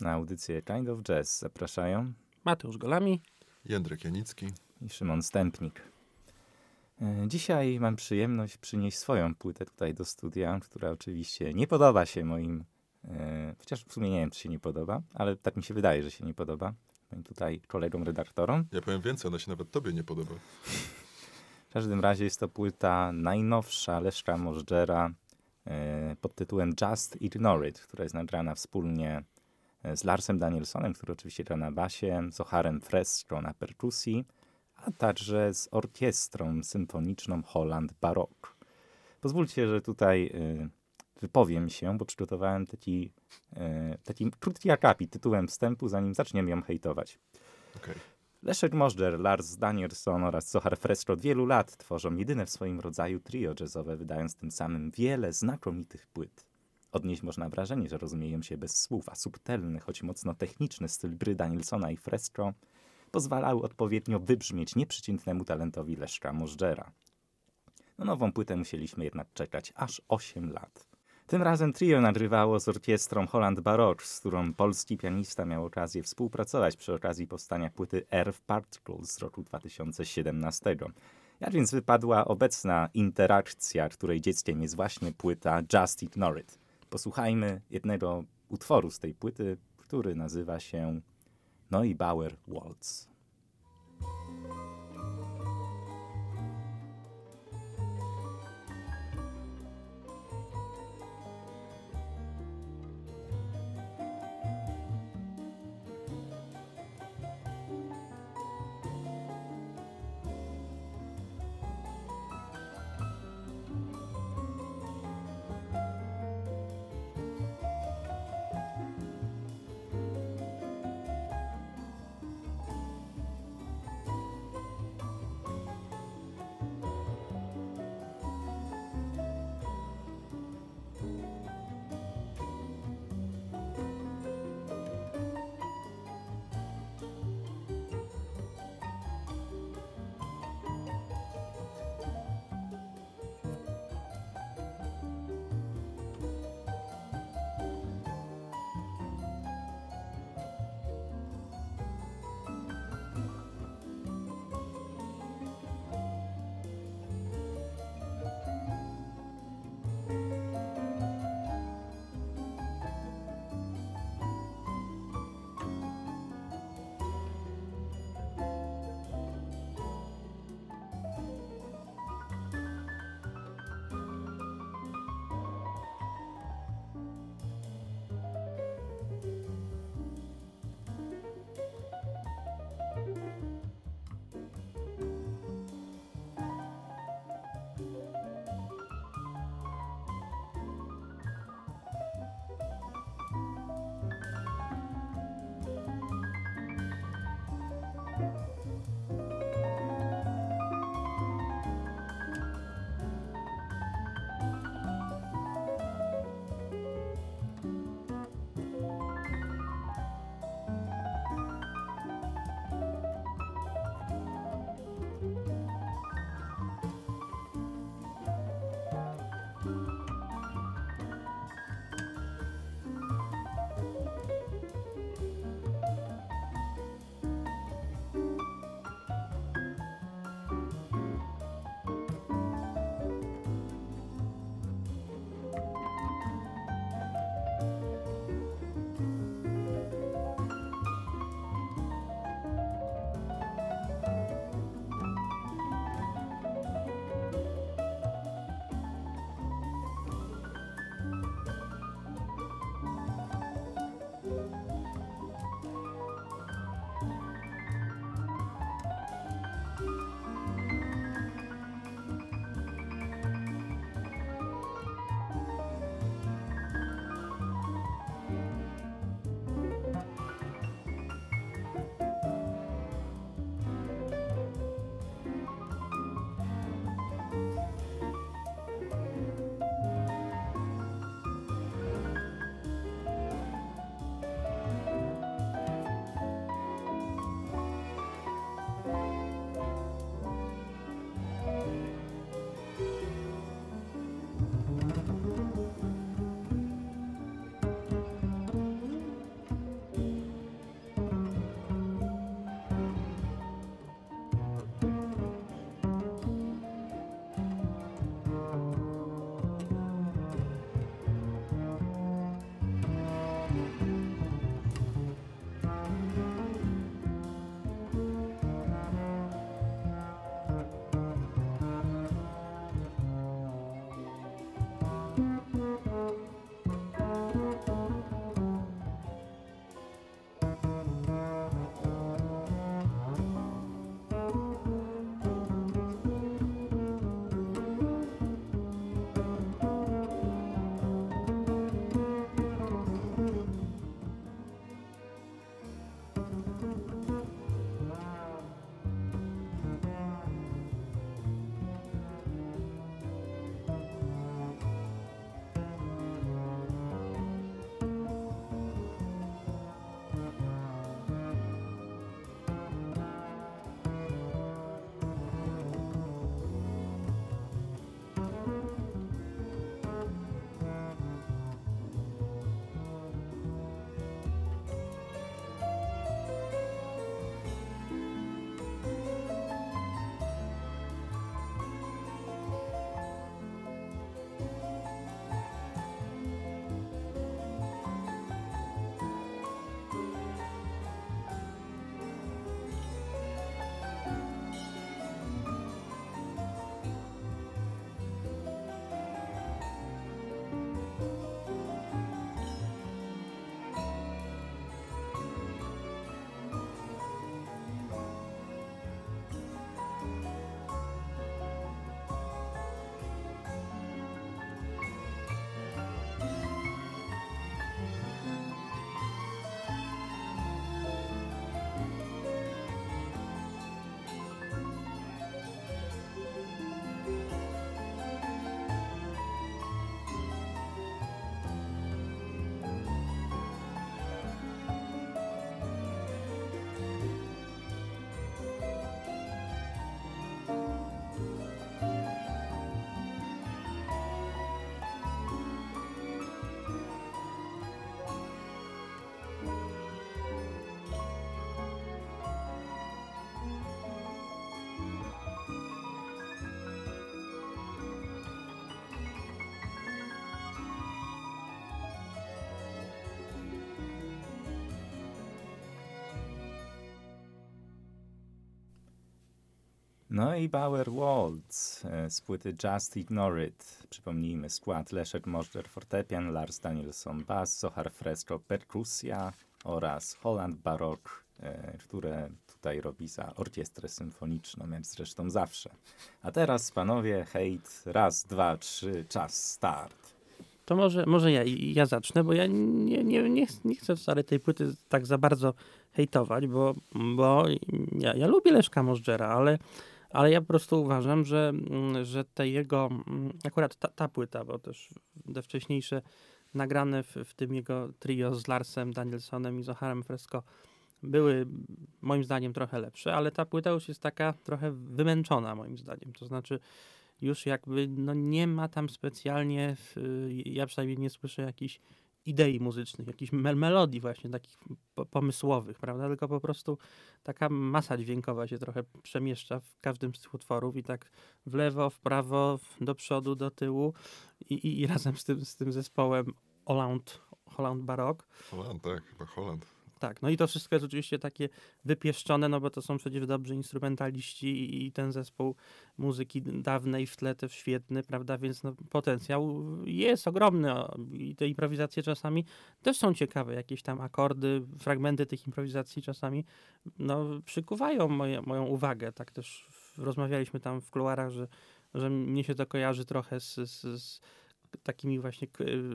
Na audycję Kind of Jazz zapraszają Mateusz Golami. Jędrek Janicki. i Szymon Stępnik. E, Dzisiaj mam przyjemność przynieść swoją płytę tutaj do studia, która oczywiście nie podoba się moim, chociaż w sumie nie wiem, czy się nie podoba, ale tak mi się wydaje, że się nie podoba. Moim tutaj kolegom redaktorom. Ja powiem więcej, ona się nawet tobie nie podoba. W każdym razie jest to płyta najnowsza Leszka Możdżera e, pod tytułem Just Ignore It, która jest nagrana wspólnie e, z Larsem Danielsonem, który oczywiście gra na basie, z Ocharem Fresco na perkusji, a także z orkiestrą symfoniczną Holland Baroque. Pozwólcie, że tutaj e, wypowiem się, bo przygotowałem taki, taki krótki akapit tytułem wstępu, zanim zaczniemy ją hejtować. Okej. Leszek Możdżer, Lars Danielson oraz Zohar Fresco od wielu lat tworzą jedyne w swoim rodzaju trio jazzowe, wydając tym samym wiele znakomitych płyt. Odnieść można wrażenie, że rozumieją się bez słów, a subtelny, choć mocno techniczny styl gry Danielsona i Fresco pozwalały odpowiednio wybrzmieć nieprzeciętnemu talentowi Leszka Możdżera. Na nową płytę musieliśmy jednak czekać aż 8 lat. Tym razem trio nagrywało z orkiestrą Holland Baroque, z którą polski pianista miał okazję współpracować przy okazji powstania płyty Earth Particles z roku 2017. Jak więc wypadła obecna interakcja, której dzieckiem jest właśnie płyta Just Ignore It. Posłuchajmy jednego utworu z tej płyty, który nazywa się Neubauer Waltz. No i Bauer Waltz e, z płyty Just Ignore It. Przypomnijmy skład Leszek Możdżer fortepian, Lars Danielson bass, Sohar Fresco perkusja oraz Holland Baroque, e, które tutaj robi za orkiestrę symfoniczną, jak zresztą zawsze. A teraz panowie, hejt, raz, dwa, trzy, czas, start. To może, może ja, ja zacznę, bo ja nie, nie, nie, nie chcę wcale tej płyty tak za bardzo hejtować, bo, bo ja, ja lubię Leszka Możdżera, ale, ale ja po prostu uważam, że, że te jego, akurat ta, ta płyta, bo też te wcześniejsze nagrane w, w tym jego trio z Larsem Danielsonem i Zoharem Fresco były moim zdaniem trochę lepsze, ale ta płyta już jest taka trochę wymęczona moim zdaniem. To znaczy już jakby no nie ma tam specjalnie, ja przynajmniej nie słyszę jakichś idei muzycznych, jakichś mel melodii właśnie takich pomysłowych, prawda? Tylko po prostu taka masa dźwiękowa się trochę przemieszcza w każdym z tych utworów i tak w lewo, w prawo, do przodu, do tyłu i, i, i razem z tym, z tym zespołem Holland, Holland Baroque. Holland, tak, chyba Holland tak. No i to wszystko jest oczywiście takie wypieszczone, no bo to są przecież dobrzy instrumentaliści i, ten zespół muzyki dawnej w tle też świetny, prawda, więc no, potencjał jest ogromny i te improwizacje czasami też są ciekawe, jakieś tam akordy, fragmenty tych improwizacji czasami no, przykuwają moje, moją uwagę, tak też rozmawialiśmy tam w kuluarach, że, że mnie się to kojarzy trochę z, z, z takimi właśnie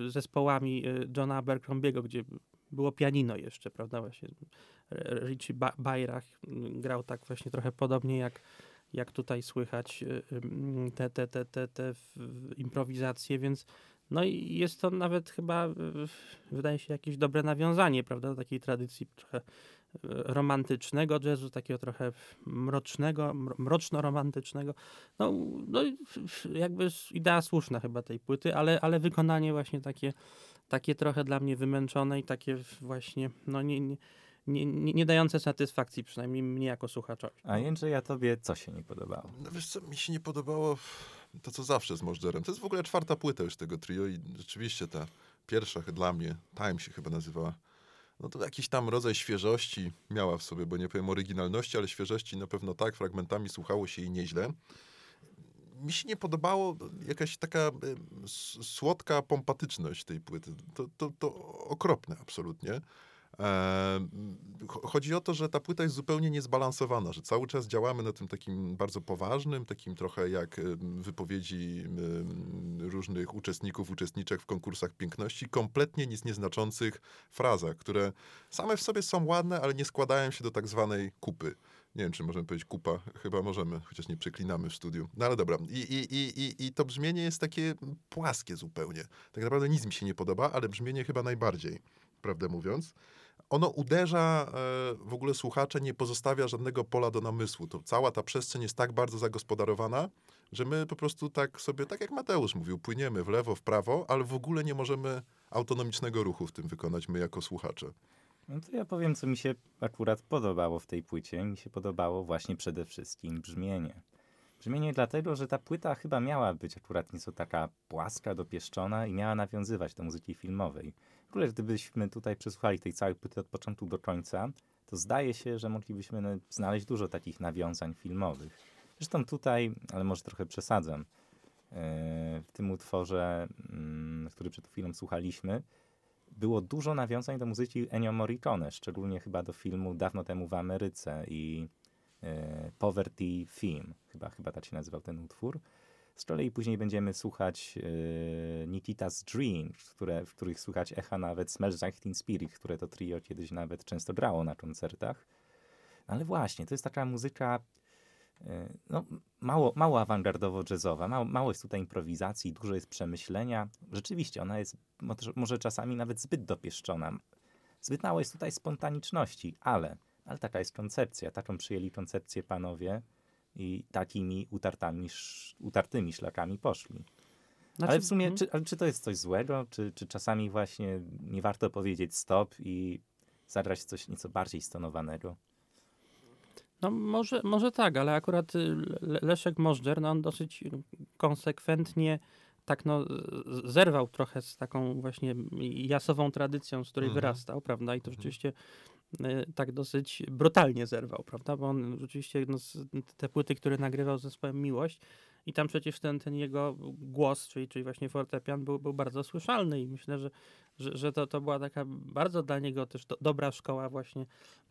zespołami y, Johna Abercrombiego, gdzie było pianino jeszcze, prawda, właśnie Richie ba Bajrach grał tak właśnie trochę podobnie jak, jak tutaj słychać y, y, te, te, te, te, te improwizacje, więc no i jest to nawet chyba, y, wydaje się, jakieś dobre nawiązanie, prawda, do takiej tradycji trochę romantycznego jazzu, takiego trochę mrocznego, mroczno-romantycznego. No, no jakby idea słuszna chyba tej płyty, ale, ale wykonanie właśnie takie takie trochę dla mnie wymęczone i takie właśnie, no nie, nie, nie, nie dające satysfakcji, przynajmniej mnie jako słuchaczowi. A Jędrzej, a tobie co się nie podobało? No wiesz co, mi się nie podobało to, co zawsze z Możdżerem. To jest w ogóle czwarta płyta już tego trio i rzeczywiście ta pierwsza dla mnie, Time się chyba nazywała, no to jakiś tam rodzaj świeżości miała w sobie, bo nie powiem oryginalności, ale świeżości na pewno tak, fragmentami słuchało się jej nieźle mi się nie podobało jakaś taka słodka pompatyczność tej płyty. To, to, to okropne absolutnie. Chodzi o to, że ta płyta jest zupełnie niezbalansowana, że cały czas działamy na tym takim bardzo poważnym, takim trochę jak wypowiedzi różnych uczestników, uczestniczek w konkursach piękności, kompletnie nic nieznaczących frazach, które same w sobie są ładne, ale nie składają się do tak zwanej kupy. Nie wiem, czy możemy powiedzieć kupa. Chyba możemy, chociaż nie przeklinamy w studiu. No ale dobra. I, i, i, i to brzmienie jest takie płaskie zupełnie. Tak naprawdę nic mi się nie podoba, ale brzmienie chyba najbardziej, prawdę mówiąc. Ono uderza e, w ogóle słuchacze, nie pozostawia żadnego pola do namysłu. To cała ta przestrzeń jest tak bardzo zagospodarowana, że my po prostu tak sobie, tak jak Mateusz mówił, płyniemy w lewo, w prawo, ale w ogóle nie możemy autonomicznego ruchu w tym wykonać my jako słuchacze. No to ja powiem, co mi się akurat podobało w tej płycie. Mi się podobało właśnie przede wszystkim brzmienie. Brzmienie dlatego, że ta płyta chyba miała być akurat nieco taka płaska, dopieszczona i miała nawiązywać do muzyki filmowej. W ogóle gdybyśmy tutaj przesłuchali tej całej płyty od początku do końca, to zdaje się, że moglibyśmy znaleźć dużo takich nawiązań filmowych. Zresztą tutaj, ale może trochę przesadzam, e, w tym utworze, mm, który przed chwilą słuchaliśmy, było dużo nawiązań do muzyki Ennio Morricone, szczególnie chyba do filmu Dawno temu w Ameryce i e, Poverty Theme, chyba, chyba tak się nazywał ten utwór. Z kolei później będziemy słuchać e, Nikita's Dream, które, w których słychać echa nawet Smells Like Teen Spirit, które to trio kiedyś nawet często grało na koncertach. Ale właśnie, to jest taka muzyka no, mało, mało awangardowo-jazzowa, mało, mało jest tutaj improwizacji, dużo jest przemyślenia. Rzeczywiście, ona jest może, czasami nawet zbyt dopieszczona. Zbyt mało jest tutaj spontaniczności, ale, ale taka jest koncepcja. Taką przyjęli koncepcję panowie i takimi utartami, utartymi szlakami poszli. Znaczy, ale w sumie, hmm. czy, ale czy to jest coś złego? Czy, czy czasami właśnie nie warto powiedzieć stop i zagrać coś nieco bardziej stonowanego? No może, może tak, ale akurat y, Leszek Możdżer, no on dosyć konsekwentnie tak no, zerwał trochę z taką właśnie jasową tradycją, z której mhm. wyrastał, prawda? I to mhm. rzeczywiście y, tak dosyć brutalnie zerwał, prawda? Bo on rzeczywiście no, te płyty, które nagrywał z zespołem Miłość i tam przecież ten, ten jego głos, czyli, czyli właśnie fortepian był, był bardzo słyszalny i myślę, że, że, że to, to była taka bardzo dla niego też do, dobra szkoła właśnie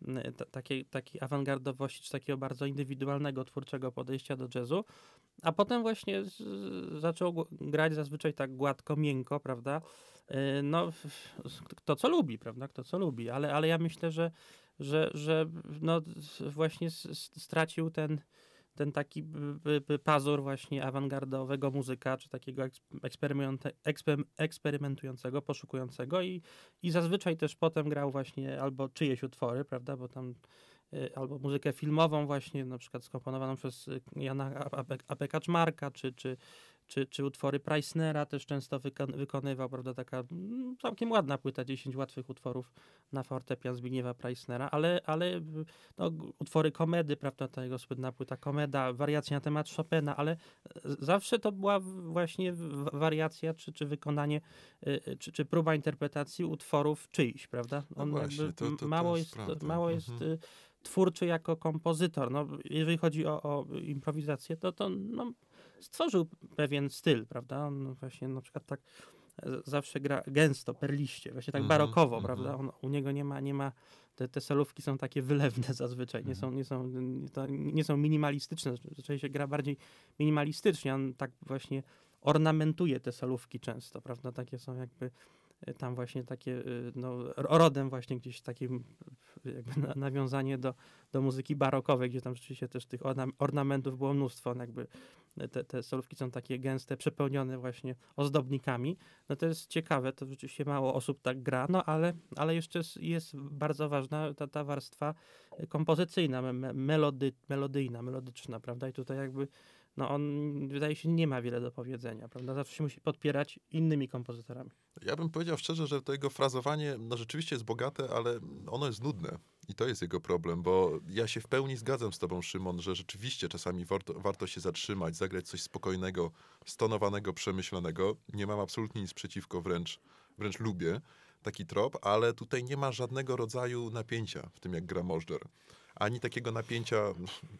y, ta, takiej, takiej awangardowości, czy takiego bardzo indywidualnego, twórczego podejścia do jazzu. A potem właśnie zaczął grać zazwyczaj tak gładko, miękko, prawda? Yy, No, kto co lubi, prawda? Kto co lubi, ale, ale ja myślę, że, że, że no, właśnie stracił ten, ten taki pazur właśnie awangardowego muzyka, czy takiego eksperymentującego, poszukującego i, i zazwyczaj też potem grał właśnie albo czyjeś utwory, prawda, bo tam y, albo muzykę filmową właśnie, na przykład skomponowaną przez y, Jana Ape- Ape Kaczmarka, czy, czy, czy, czy utwory Preissnera też często wykon- wykonywał, prawda, taka mm, całkiem ładna płyta, 10 łatwych utworów na fortepian Zbigniewa Preissnera, ale, ale no, utwory komedy, prawda, ta jego słynna płyta komeda, wariacja na temat Chopina, ale y, zawsze to była właśnie wariacja, czy, czy wykonanie, y, y, czy, czy próba interpretacji utworów czyichś, prawda? No właśnie, to- to mało jest, prawda. mało jest Mhm. y, twórczy jako kompozytor. No, jeżeli chodzi o, o improwizację, to, to no, stworzył pewien styl, prawda? On właśnie na przykład tak e, zawsze gra gęsto, perliście, właśnie tak Mhm, barokowo, mhm. prawda? On, u niego nie ma, nie ma te, te solówki są takie wylewne zazwyczaj, nie, Mhm. są, nie, są, to nie są minimalistyczne, zazwyczaj się gra bardziej minimalistycznie, on tak właśnie ornamentuje te solówki często, prawda? Takie są jakby e, tam właśnie takie, y, no, rodem właśnie gdzieś takim jakby na, nawiązanie do, do muzyki barokowej, gdzie tam rzeczywiście też tych orna- ornamentów było mnóstwo, on jakby te, te solówki są takie gęste, przepełnione właśnie ozdobnikami. No to jest ciekawe, to rzeczywiście mało osób tak gra, no ale, ale jeszcze jest, jest bardzo ważna ta, ta warstwa y, kompozycyjna, me- melody, melodyjna, melodyczna, prawda? I tutaj jakby no on wydaje się nie ma wiele do powiedzenia, prawda? Zawsze się musi podpierać innymi kompozytorami. Ja bym powiedział szczerze, że to jego frazowanie no rzeczywiście jest bogate, ale ono jest nudne. I to jest jego problem, bo ja się w pełni zgadzam z tobą, Szymon, że rzeczywiście czasami warto, warto się zatrzymać, zagrać coś spokojnego, stonowanego, przemyślanego. Nie mam absolutnie nic przeciwko, wręcz, wręcz lubię taki trop, ale tutaj nie ma żadnego rodzaju napięcia w tym, jak gra Możder. Ani takiego napięcia,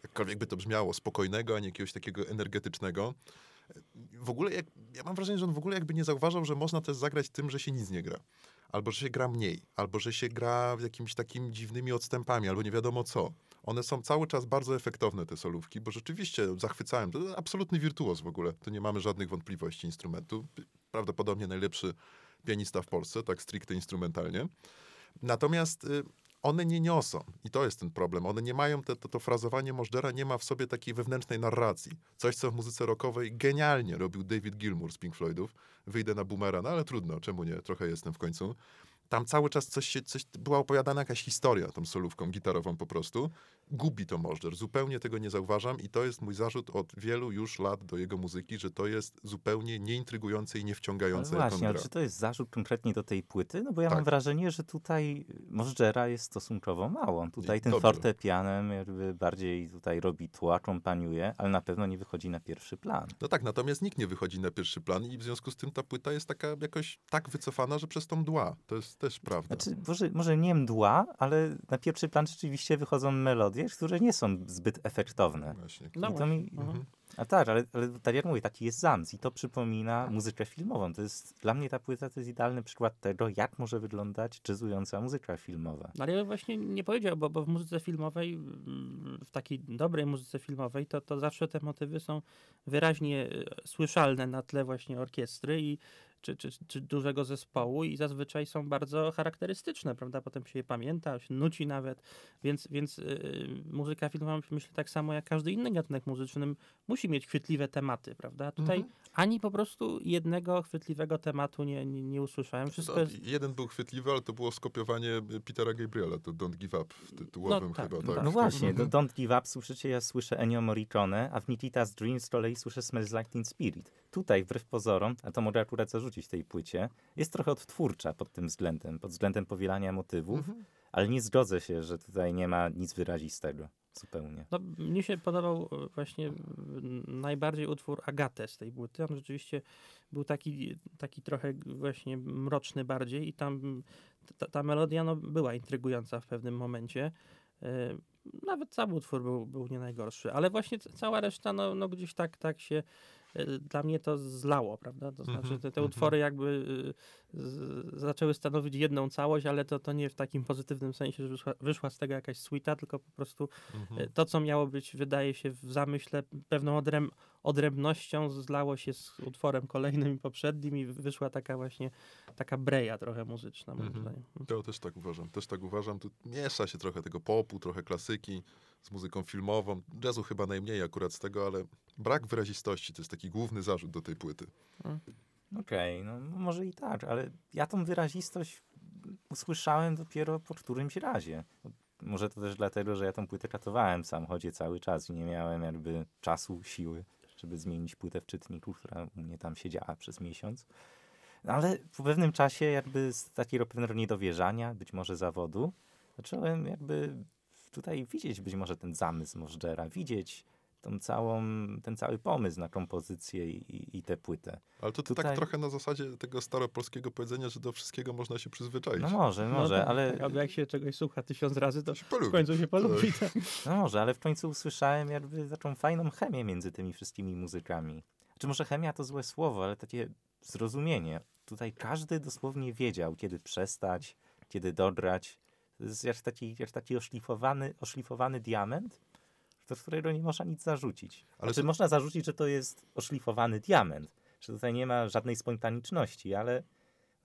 jakkolwiek by to brzmiało, spokojnego, ani jakiegoś takiego energetycznego. W ogóle, jak, ja mam wrażenie, że on w ogóle jakby nie zauważał, że można też zagrać tym, że się nic nie gra. Albo że się gra mniej, albo że się gra jakimiś takimi dziwnymi odstępami, albo nie wiadomo co. One są cały czas bardzo efektowne, te solówki, bo rzeczywiście zachwycałem. To absolutny wirtuoz w ogóle. Tu nie mamy żadnych wątpliwości instrumentu. Prawdopodobnie najlepszy pianista w Polsce, tak stricte instrumentalnie. Natomiast y, one nie niosą. I to jest ten problem. One nie mają, te, to, to frazowanie Możdżera nie ma w sobie takiej wewnętrznej narracji. Coś, co w muzyce rockowej genialnie robił David Gilmour z Pink Floydów. Wyjdę na boomera, no ale trudno, czemu nie? Trochę jestem w końcu. Tam cały czas coś się, coś, była opowiadana jakaś historia tą solówką gitarową po prostu. Gubi to Możdżer. Zupełnie tego nie zauważam i to jest mój zarzut od wielu już lat do jego muzyki, że to jest zupełnie nieintrygujące i Ale niewciągające, on właśnie, ale czy to jest zarzut konkretnie do tej płyty? No bo ja Tak. mam wrażenie, że tutaj Możdżera jest stosunkowo mało. On Tutaj I tym dobrze. fortepianem jakby bardziej tutaj robi tło, akompaniuje, ale na pewno nie wychodzi na pierwszy plan. No tak, natomiast nikt nie wychodzi na pierwszy plan i w związku z tym ta płyta jest taka jakoś tak wycofana, że przez tą mdła. To jest też prawda. Znaczy, może, może nie mdła, ale na pierwszy plan rzeczywiście wychodzą melodie, które nie są zbyt efektowne. Właśnie. No I to właśnie. mi, Mhm. a tak, ale, ale tak jak mówię, taki jest zamysł i to przypomina muzykę filmową. To jest, dla mnie ta płyta to jest idealny przykład tego, jak może wyglądać jazzująca muzyka filmowa. No, Ale ja właśnie nie powiedział, bo, bo w muzyce filmowej, mm, w takiej dobrej muzyce filmowej, to, to zawsze te motywy są wyraźnie e, słyszalne na tle właśnie orkiestry i czy, czy, czy dużego zespołu i zazwyczaj są bardzo charakterystyczne, prawda? Potem się je pamięta, się nuci nawet, więc, więc yy, muzyka filmowa, myślę, tak samo jak każdy inny gatunek muzyczny, musi mieć chwytliwe tematy, prawda? Tutaj Mhm. ani po prostu jednego chwytliwego tematu nie, nie, nie usłyszałem. Wszystko No, jest Jeden był chwytliwy, ale to było skopiowanie Petera Gabriela, to Don't Give Up tytułowym No tak, chyba. no Tak? No właśnie, do Mhm. Don't Give Up słyszycie, ja słyszę Ennio Morricone, a w Nikita's Dream z kolei słyszę Smells Like Teen Spirit. Tutaj, wbrew pozorom, a to mogę akurat zarzucić tej płycie, jest trochę odtwórcza pod tym względem, pod względem powielania motywów, Mhm. ale nie zgodzę się, że tutaj nie ma nic wyrazistego. zupełnie. No, mnie się podobał e, właśnie najbardziej utwór Agatę z tej płyty. On rzeczywiście był taki, taki trochę właśnie mroczny bardziej i tam ta, ta melodia no, była intrygująca w pewnym momencie. E, Nawet cały utwór był, był nie najgorszy, ale właśnie cała reszta no, no gdzieś tak, tak się dla mnie to zlało, prawda? To znaczy Mhm, te, te mhm. utwory jakby e, z, zaczęły stanowić jedną całość, ale to, to nie w takim pozytywnym sensie, że wyszła, wyszła z tego jakaś suita, tylko po prostu Mhm. E, to, co miało być, wydaje się w zamyśle pewną odręb, odrębnością, zlało się z utworem kolejnym i poprzednim i wyszła taka właśnie taka breja trochę muzyczna, moim Mhm. zdaniem. To też tak uważam. Też tak uważam. Tu miesza się trochę tego popu, trochę klasyki z muzyką filmową. Jazzu chyba najmniej akurat z tego, ale brak wyrazistości to jest taki główny zarzut do tej płyty. Okej, no no może i tak, ale ja tą wyrazistość usłyszałem dopiero po którymś razie. Może to też dlatego, że ja tą płytę katowałem w samochodzie cały czas i nie miałem jakby czasu, siły, żeby zmienić płytę w czytniku, która u mnie tam siedziała przez miesiąc. No ale po pewnym czasie jakby z takiego pewnego niedowierzania, być może zawodu, zacząłem jakby tutaj widzieć być może ten zamysł Możdżera, widzieć tą całą, ten cały pomysł na kompozycję i, i, tę płytę. Ale to, to Tutaj- tak trochę na zasadzie tego staropolskiego powiedzenia, że do wszystkiego można się przyzwyczaić. No może, może, tak, ale tak, albo jak się czegoś słucha tysiąc razy, to się w końcu się polubi. Tak. No może, ale w końcu usłyszałem jakby taką fajną chemię między tymi wszystkimi muzykami. Czy może chemia to złe słowo, ale takie zrozumienie. Tutaj każdy dosłownie wiedział, kiedy przestać, kiedy dograć. To jest jak taki, jak taki oszlifowany, oszlifowany diament, do którego nie można nic zarzucić. Ale Znaczy to- można zarzucić, że to jest oszlifowany diament, że tutaj nie ma żadnej spontaniczności, ale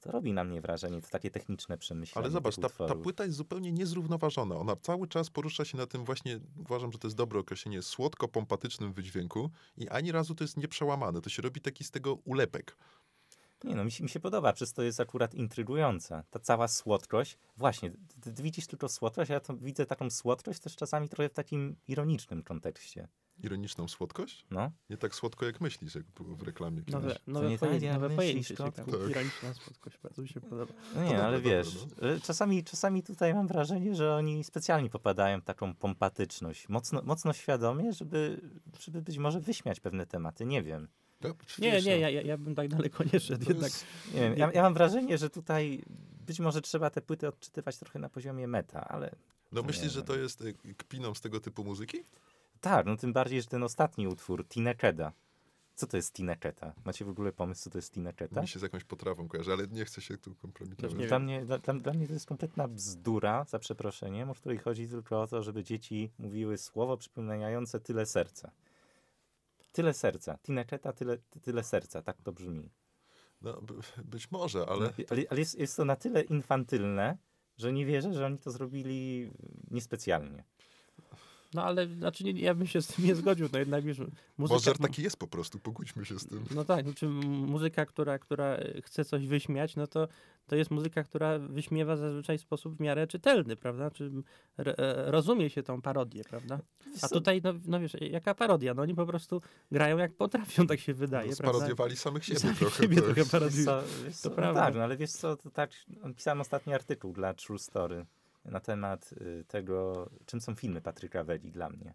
to robi na mnie wrażenie, to takie techniczne przemyślenie Ale zobacz, ta, ta płyta jest zupełnie niezrównoważona. Ona cały czas porusza się na tym właśnie, uważam, że to jest dobre określenie, słodko-pompatycznym wydźwięku i ani razu to jest nieprzełamane. To się robi taki z tego ulepek. Nie no, mi się, mi się podoba, przez to jest akurat intrygująca. Ta cała słodkość, właśnie, ty, ty widzisz tylko słodkość, a ja to widzę taką słodkość też czasami trochę w takim ironicznym kontekście. Ironiczną słodkość? No, Nie tak słodko, jak myślisz, jak było w reklamie kiedyś. Nowe, nie nowe, tak, pojęcie, jak nowe pojęcie. Tak. Ironiczna słodkość, bardzo mi się podoba. no nie, dobre, ale wiesz, no. że czasami, czasami tutaj mam wrażenie, że oni specjalnie popadają w taką pompatyczność, mocno, mocno świadomie, żeby, żeby być może wyśmiać pewne tematy, nie wiem. To, Nie, wiesz, nie, ja, ja, ja bym tak daleko nie szedł. Jednak jest- Nie wiem, ja, ja mam wrażenie, że tutaj być może trzeba te płyty odczytywać trochę na poziomie meta, ale No myślisz, że to jest y, kpiną z tego typu muzyki? Tak, no tym bardziej, że ten ostatni utwór, Tinekeda. Co to jest Tineketa? Macie w ogóle pomysł, co to jest Tineketa? Mi się z jakąś potrawą kojarzy, ale nie chcę się tu kompromitować. Dla mnie, dla, dla mnie to jest kompletna bzdura, za przeproszeniem, o której chodzi tylko o to, żeby dzieci mówiły słowo przypominające tyle serca. Tyle serca. Tineketa, tyle, tyle serca. Tak to brzmi. No, by, być może, ale Ale, ale jest, jest to na tyle infantylne, że nie wierzę, że oni to zrobili niespecjalnie. No ale znaczy nie, ja bym się z tym nie zgodził, no jednak wiesz, muzyka... Może taki jest po prostu, pogódźmy się z tym. No tak, znaczy muzyka, która, która chce coś wyśmiać, no to, to jest muzyka, która wyśmiewa zazwyczaj w sposób w miarę czytelny, prawda? Czy r- e, rozumie się tą parodię, prawda? A tutaj, no, no wiesz, jaka parodia? No oni po prostu grają jak potrafią, tak się wydaje, No, prawda? Parodiowali samych siebie Sami trochę. siebie trochę Wiesz parodiują. co, wiesz co, no prawda. tak, no ale wiesz co, to tak, pisałem ostatni artykuł dla True Story na temat y, tego, czym są filmy Patryka Wedi dla mnie.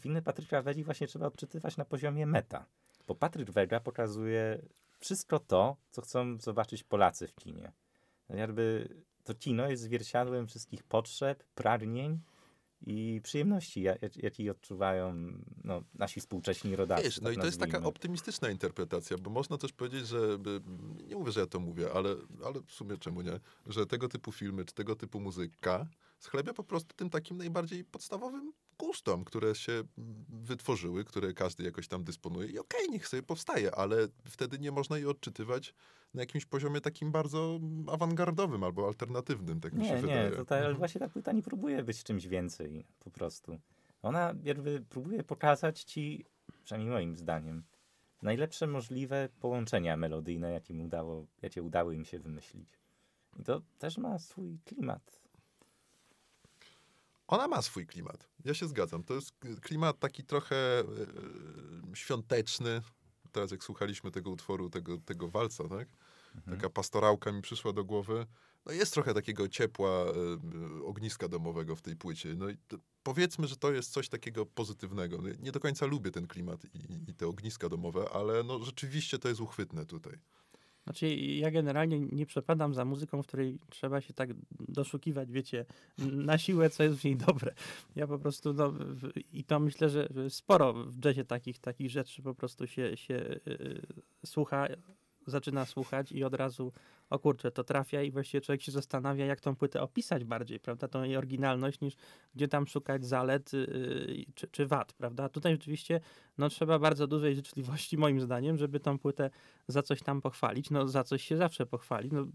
Filmy Patryka Wedi właśnie trzeba odczytywać na poziomie meta, bo Patryk Wega pokazuje wszystko to, co chcą zobaczyć Polacy w kinie. Jakby to kino jest zwierciadłem wszystkich potrzeb, pragnień i przyjemności, ja- jak- jakie odczuwają no, nasi współcześni rodacy. Wiesz, no i to jest taka optymistyczna interpretacja, bo można też powiedzieć, że nie mówię, że ja to mówię, ale, ale w sumie czemu nie, że tego typu filmy czy tego typu muzyka schlebia po prostu tym takim najbardziej podstawowym gustom, które się wytworzyły, które każdy jakoś tam dysponuje i okej, niech sobie powstaje, ale wtedy nie można jej odczytywać na jakimś poziomie takim bardzo awangardowym albo alternatywnym, tak mi się Nie, wydaje. nie, tutaj ale Mhm. właśnie ta płyta nie próbuje być czymś więcej po prostu. Ona jakby próbuje pokazać ci, przynajmniej moim zdaniem, najlepsze możliwe połączenia melodyjne, jakie, udało, jakie udało im się wymyślić. I to też ma swój klimat. Ona ma swój klimat. Ja się zgadzam. To jest klimat taki trochę e, świąteczny. Teraz jak słuchaliśmy tego utworu, tego, tego walca, tak? Taka pastorałka mi przyszła do głowy. no jest trochę takiego ciepła, e, ogniska domowego w tej płycie. No i powiedzmy, że to jest coś takiego pozytywnego. No, Nie do końca lubię ten klimat i, i te ogniska domowe, ale no rzeczywiście to jest uchwytne tutaj. Znaczy, ja generalnie nie przepadam za muzyką, w której trzeba się tak doszukiwać, wiecie, na siłę, co jest w niej dobre. Ja po prostu, no, i to myślę, że sporo w jazzie takich, takich rzeczy po prostu się, się yy, słucha, zaczyna słuchać i od razu, o kurczę, to trafia i właściwie człowiek się zastanawia, jak tą płytę opisać bardziej, prawda, tą jej oryginalność, niż gdzie tam szukać zalet yy, czy, czy wad, prawda. Tutaj rzeczywiście, no, trzeba bardzo dużej życzliwości, moim zdaniem, żeby tą płytę za coś tam pochwalić, no za coś się zawsze pochwali. No,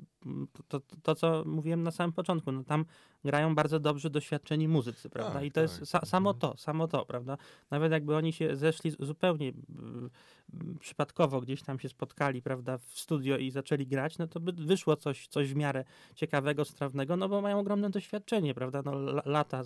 to, to, to, co mówiłem na samym początku, no tam grają bardzo dobrze doświadczeni muzycy, prawda? Tak, I to jest tak. sa, samo Mhm. to, samo to, prawda? Nawet jakby oni się zeszli zupełnie mm, mm, przypadkowo gdzieś tam się spotkali, prawda, w studio i zaczęli grać, no to by wyszło coś, coś w miarę ciekawego, strawnego, no bo mają ogromne doświadczenie, prawda? No la- lata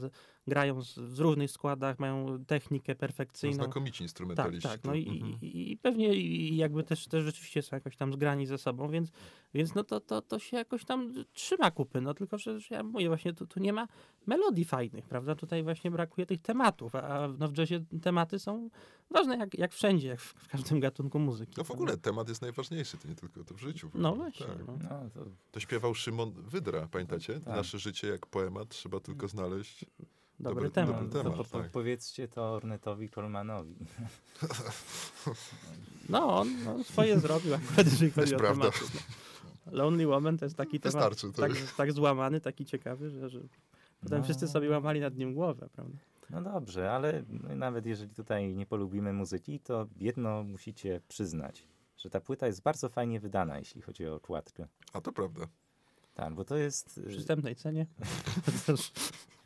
grają z, w różnych składach, mają technikę No, perfekcyjną. znakomici Tak, instrumentaliści. tak. No to- i, mhm. i, i pewnie i jakby też, też rzeczywiście są jakoś tam zgrani ze sobą, więc, więc no to, to, to się jakoś tam trzyma kupy. No tylko, że, że ja mówię, właśnie tu, tu nie ma melodii fajnych, prawda? Tutaj właśnie brakuje tych tematów, a- a no w jazzie tematy są ważne jak, jak wszędzie, jak w, w każdym gatunku muzyki. No w prawda? ogóle temat jest najważniejszy, to nie tylko to w życiu. No Tak. właśnie. No. No, to To śpiewał Szymon Wydra, pamiętacie? Tak. Nasze życie jak poemat, trzeba tylko znaleźć. Dobry, Dobry- temat. dobry to temat, po, po, tak. powiedzcie to Ornetowi Kolmanowi. No, on no, swoje zrobił akurat, jeżeli chodzi o prawda. tematy. No. Lonely Woman to jest taki temat Wystarczy, tak, tak. tak złamany, taki ciekawy, że, że potem No. wszyscy sobie łamali nad nim głowę, prawda? No dobrze, ale no, nawet jeżeli tutaj nie polubimy muzyki, to jedno musicie przyznać, że ta płyta jest bardzo fajnie wydana, jeśli chodzi o okładkę. A to prawda. Tak, bo to jest... w y, przystępnej cenie.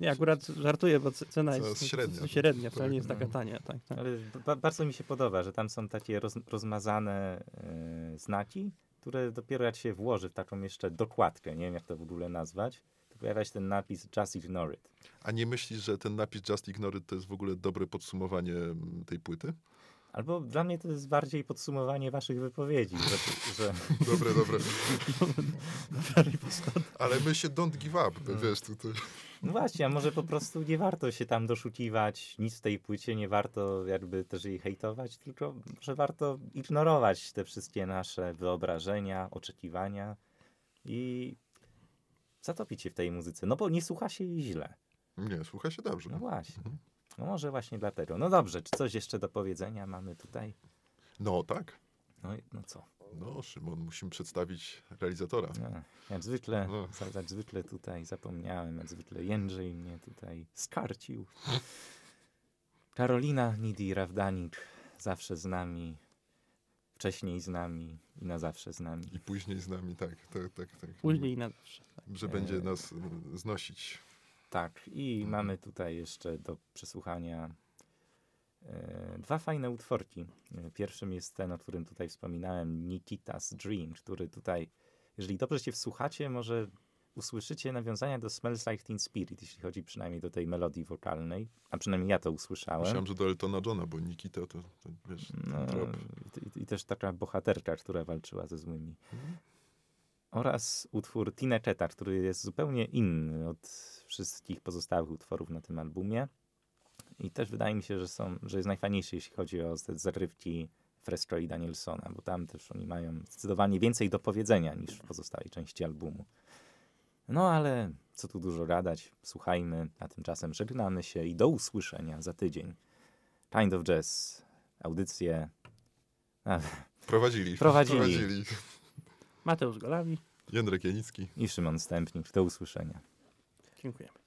nie, akurat żartuję, bo cena jest jest średnia. średnia wcale nie jest Tak, taka no. tania. Tak, tak. Ale ba bardzo mi się podoba, że tam są takie roz rozmazane e, znaki, które dopiero jak się włoży w taką jeszcze dokładkę, nie wiem jak to w ogóle nazwać, to pojawia się ten napis Just Ignore It. A nie myślisz, że ten napis Just Ignore It to jest w ogóle dobre podsumowanie mm, tej płyty? Albo dla mnie to jest bardziej podsumowanie waszych wypowiedzi, że, że Dobre, dobre. Ale my się don't give up, No. wiesz, tutaj. no właśnie, a może po prostu nie warto się tam doszukiwać nic w tej płycie, nie warto jakby też jej hejtować, tylko że warto ignorować te wszystkie nasze wyobrażenia, oczekiwania i zatopić się w tej muzyce, no bo nie słucha się jej źle. Nie, słucha się dobrze. No właśnie. No może właśnie dlatego. No dobrze, czy coś jeszcze do powiedzenia mamy tutaj? No tak. No, i- no co? No, Szymon, musimy przedstawić realizatora. No, jak zwykle, No. jak zwykle tutaj zapomniałem, jak zwykle Jędrzej mnie tutaj skarcił. Karolina Nidi Rawdanik zawsze z nami, wcześniej z nami i na zawsze z nami. I później z nami, tak, tak, tak. tak. Później i na zawsze. Tak. Że będzie nas mm, znosić. Tak, i mamy tutaj jeszcze do przesłuchania e, dwa fajne utworki. E, Pierwszym jest ten, o którym tutaj wspominałem, Nikita's Dream, który tutaj, jeżeli dobrze się wsłuchacie, może usłyszycie nawiązania do Smells Like Teen Spirit, jeśli chodzi przynajmniej do tej melodii wokalnej, a przynajmniej ja to usłyszałem. Myślałem, że do Eltona Johna, bo Nikita to, to wiesz, No, i, I też taka bohaterka, która walczyła ze złymi. Mhm. Oraz utwór Tineketa, który jest zupełnie inny od wszystkich pozostałych utworów na tym albumie. I też wydaje mi się, że, są, że jest najfajniejszy, jeśli chodzi o te zarywki Fresco i Danielsona, bo tam też oni mają zdecydowanie więcej do powiedzenia niż w pozostałej części albumu. No ale co tu dużo gadać, słuchajmy, a tymczasem żegnamy się i do usłyszenia za tydzień. Kind of Jazz, audycję. Prowadzili. Prowadzili. Prowadzili. Mateusz Golawi. Jędrek Janicki. I Szymon Stępnik. Do usłyszenia. Dziękujemy.